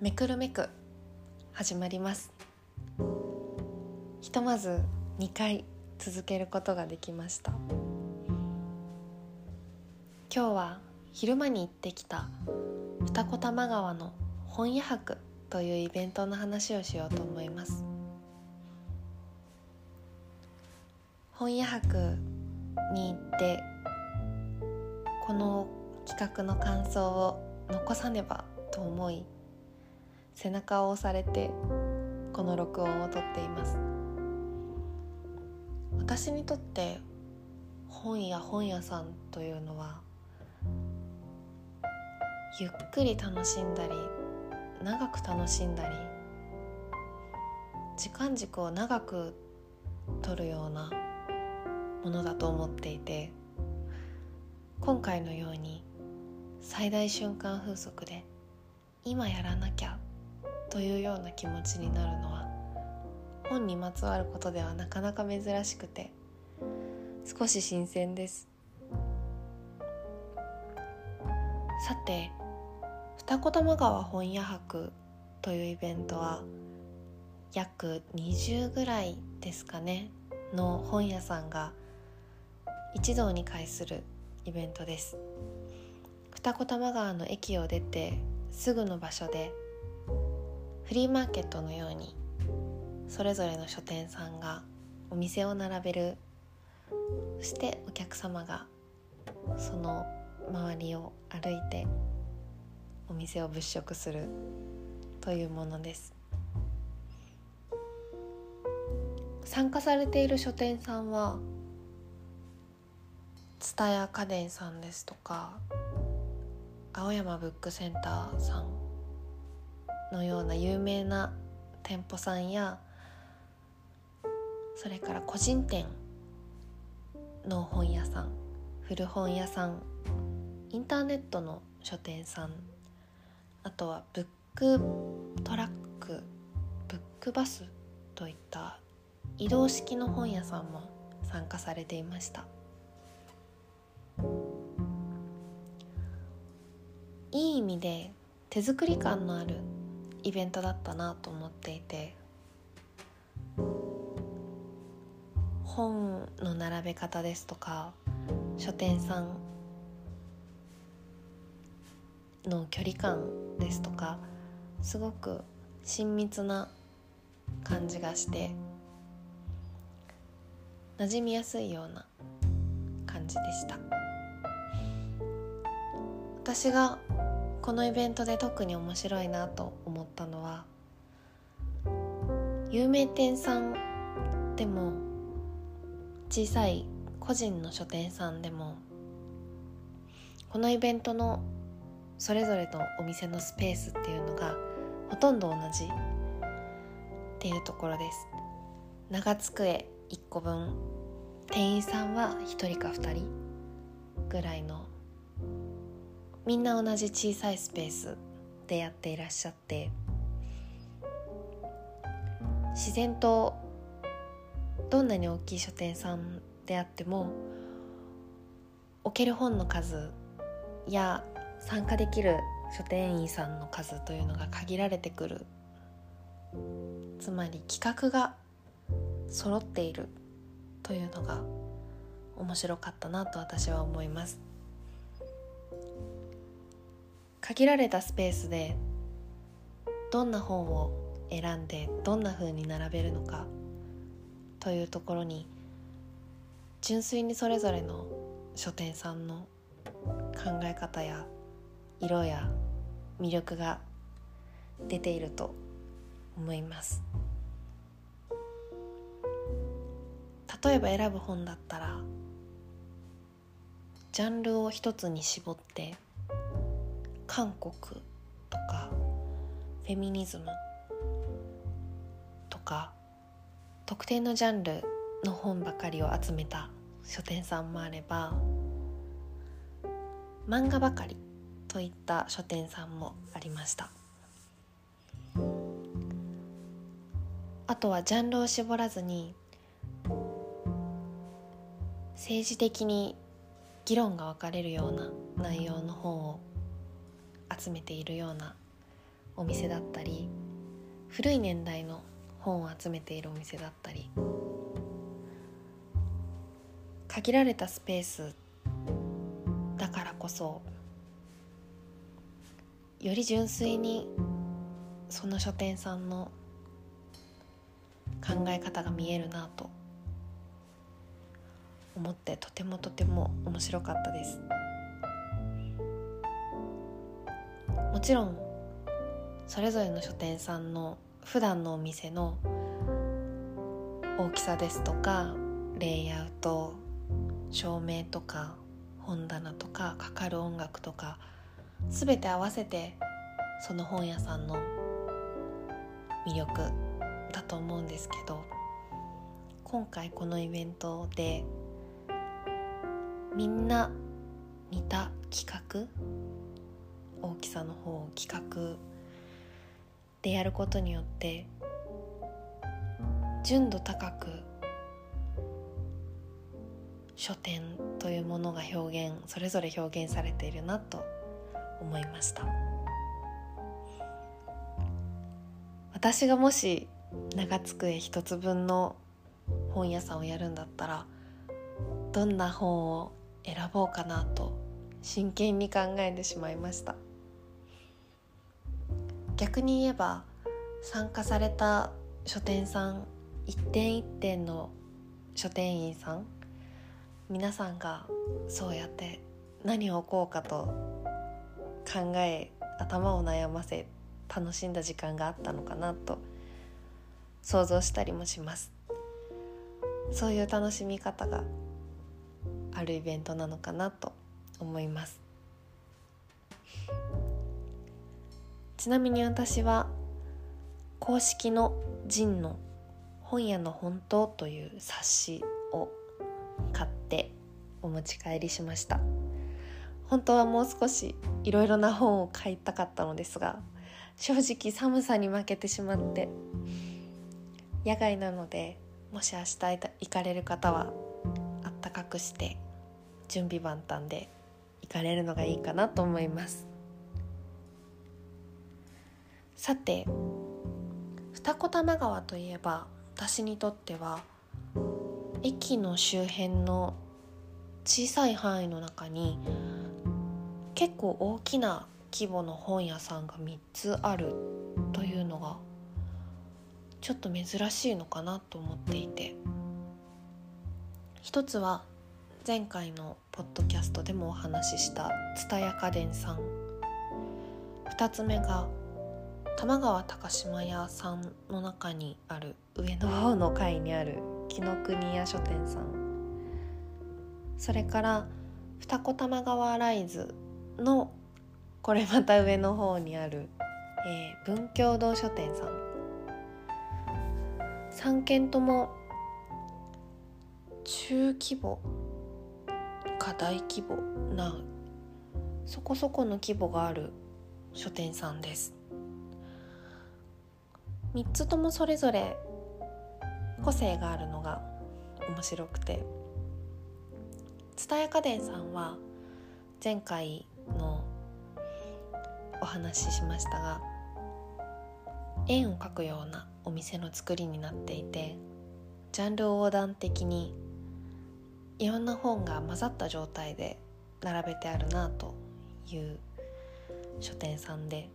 めくるめく始まります。ひとまず2回続けることができました。今日は昼間に行ってきた二子玉川の本屋博というイベントの話をしようと思います。本屋博に行ってこの企画の感想を残さねばと思い背中を押されてこの録音をとっています。私にとって本や本屋さんというのはゆっくり楽しんだり長く楽しんだり時間軸を長く取るようなものだと思っていて今回のように最大瞬間風速で今やらなきゃというような気持ちになるのは本にまつわることではなかなか珍しくて少し新鮮です。さて二子玉川本屋博というイベントは約20ぐらいですかねの本屋さんが一堂に会するイベントです。二子玉川の駅を出てすぐの場所でフリーマーケットのようにそれぞれの書店さんがお店を並べるそしてお客様がその周りを歩いてお店を物色するというものです。参加されている書店さんは蔦屋家電さんですとか青山ブックセンターさんのような有名な店舗さんやそれから個人店の本屋さん古本屋さんインターネットの書店さんあとはブックトラックブックバスといった移動式の本屋さんも参加されていました。いい意味で手作り感のあるイベントだったなと思っていて本の並べ方ですとか書店さんの距離感ですとかすごく親密な感じがして馴染みやすいような感じでした。私がこのイベントで特に面白いなとったのは有名店さんでも小さい個人の書店さんでもこのイベントのそれぞれのお店のスペースっていうのがほとんど同じっていうところです。長机1個分店員さんは1人か2人ぐらいのみんな同じ小さいスペースでやっていらっしゃって自然とどんなに大きい書店さんであっても置ける本の数や参加できる書店員さんの数というのが限られてくる。つまり企画が揃っているというのが面白かったなと私は思います。限られたスペースでどんな本を選んでどんな風に並べるのかというところに純粋にそれぞれの書店さんの考え方や色や魅力が出ていると思います。例えば選ぶ本だったらジャンルを一つに絞って韓国とかフェミニズムか特定のジャンルの本ばかりを集めた書店さんもあれば漫画ばかりといった書店さんもありました。あとはジャンルを絞らずに政治的に議論が分かれるような内容の本を集めているようなお店だったり古い年代の本を集めているお店だったり限られたスペースだからこそより純粋にその書店さんの考え方が見えるなと思ってとてもとても面白かったです。もちろんそれぞれの書店さんの普段のお店の大きさですとかレイアウト照明とか本棚とかかかる音楽とか全て合わせてその本屋さんの魅力だと思うんですけど今回このイベントでみんな似た企画大きさの方を企画でやることによって純度高く書店というものが表現それぞれ表現されているなと思いました。私がもし長机一つ分の本屋さんをやるんだったらどんな本を選ぼうかなと真剣に考えてしまいました。逆に言えば参加された書店さん一点一点の書店員さん皆さんがそうやって何を置こうかと考え頭を悩ませ楽しんだ時間があったのかなと想像したりもします。そういう楽しみ方があるイベントなのかなと思います。ちなみに私は公式のジンの本屋の本当という冊子を買ってお持ち帰りしました。本当はもう少しいろいろな本を買いたかったのですが正直寒さに負けてしまって野外なのでもし明日行かれる方はあったかくして準備万端で行かれるのがいいかなと思います。さて二子玉川といえば私にとっては駅の周辺の小さい範囲の中に結構大きな規模の本屋さんが3つあるというのがちょっと珍しいのかなと思っていて一つは前回のポッドキャストでもお話しした蔦屋家電さん。2つ目が玉川高島屋さんの中にある上の方の階にある紀ノ国屋書店さん。それから二子玉川ライズのこれまた上の方にある、えー、文教堂書店さん。3軒とも中規模か大規模なそこそこの規模がある書店さんです。3つともそれぞれ個性があるのが面白くて。蔦屋家電さんは前回のお話ししましたが円を描くようなお店の作りになっていてジャンル横断的にいろんな本が混ざった状態で並べてあるなという書店さんで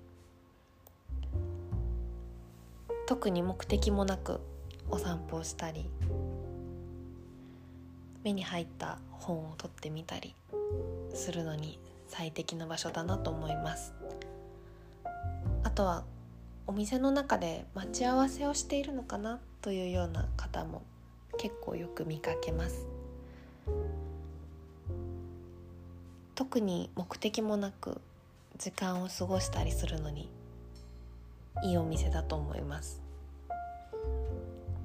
特に目的もなくお散歩をしたり目に入った本を取ってみたりするのに最適な場所だなと思います。あとはお店の中で待ち合わせをしているのかなというような方も結構よく見かけます。特に目的もなく時間を過ごしたりするのにいいお店だと思います。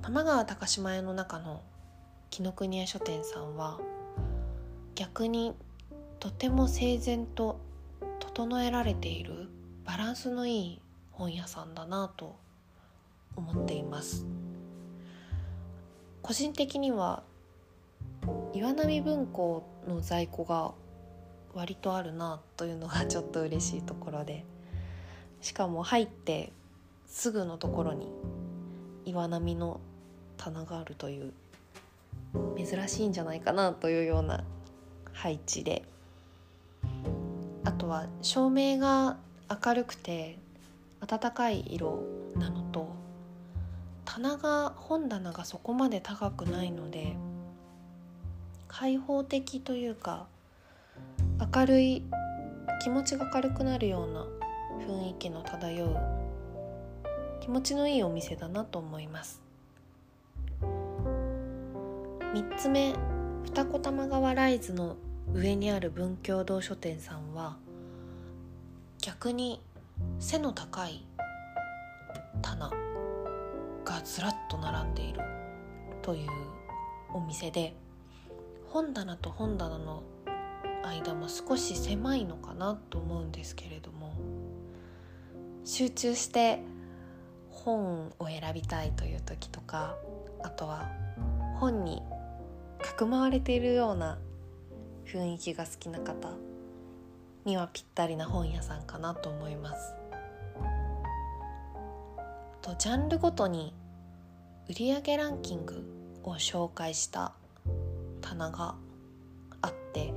玉川高島屋の中の紀ノ国屋書店さんは逆にとても整然と整えられているバランスのいい本屋さんだなと思っています。個人的には岩波文庫の在庫が割とあるなというのがちょっと嬉しいところでしかも入ってすぐのところに岩波の棚があるという珍しいんじゃないかなというような配置で。あとは照明が明るくて暖かい色なのと棚が本棚がそこまで高くないので開放的というか明るい気持ちが軽くなるような雰囲気の漂う気持ちのいいお店だなと思います。3つ目二子玉川ライズの上にある文教堂書店さんは逆に背の高い棚がずらっと並んでいるというお店で本棚と本棚の間も少し狭いのかなと思うんですけれども集中して本を選びたいという時とかあとは本にかくまわれているような雰囲気が好きな方にはぴったりな本屋さんかなと思います。とジャンルごとに売上ランキングを紹介した棚があって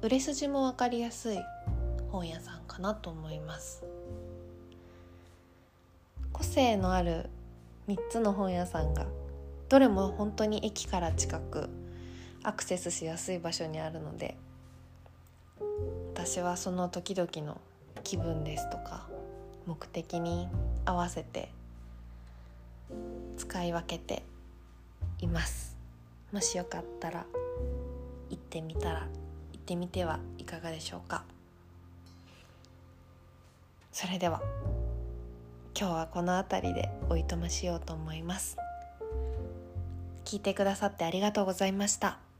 売れ筋も分かりやすい本屋さんかなと思います。個性のある3つの本屋さんがどれも本当に駅から近くアクセスしやすい場所にあるので私はその時々の気分ですとか目的に合わせて使い分けています。もしよかったら行ってみたら行ってみてはいかがでしょうか。それでは。今日はこの辺りでおいとましようと思います聞いてくださってありがとうございました。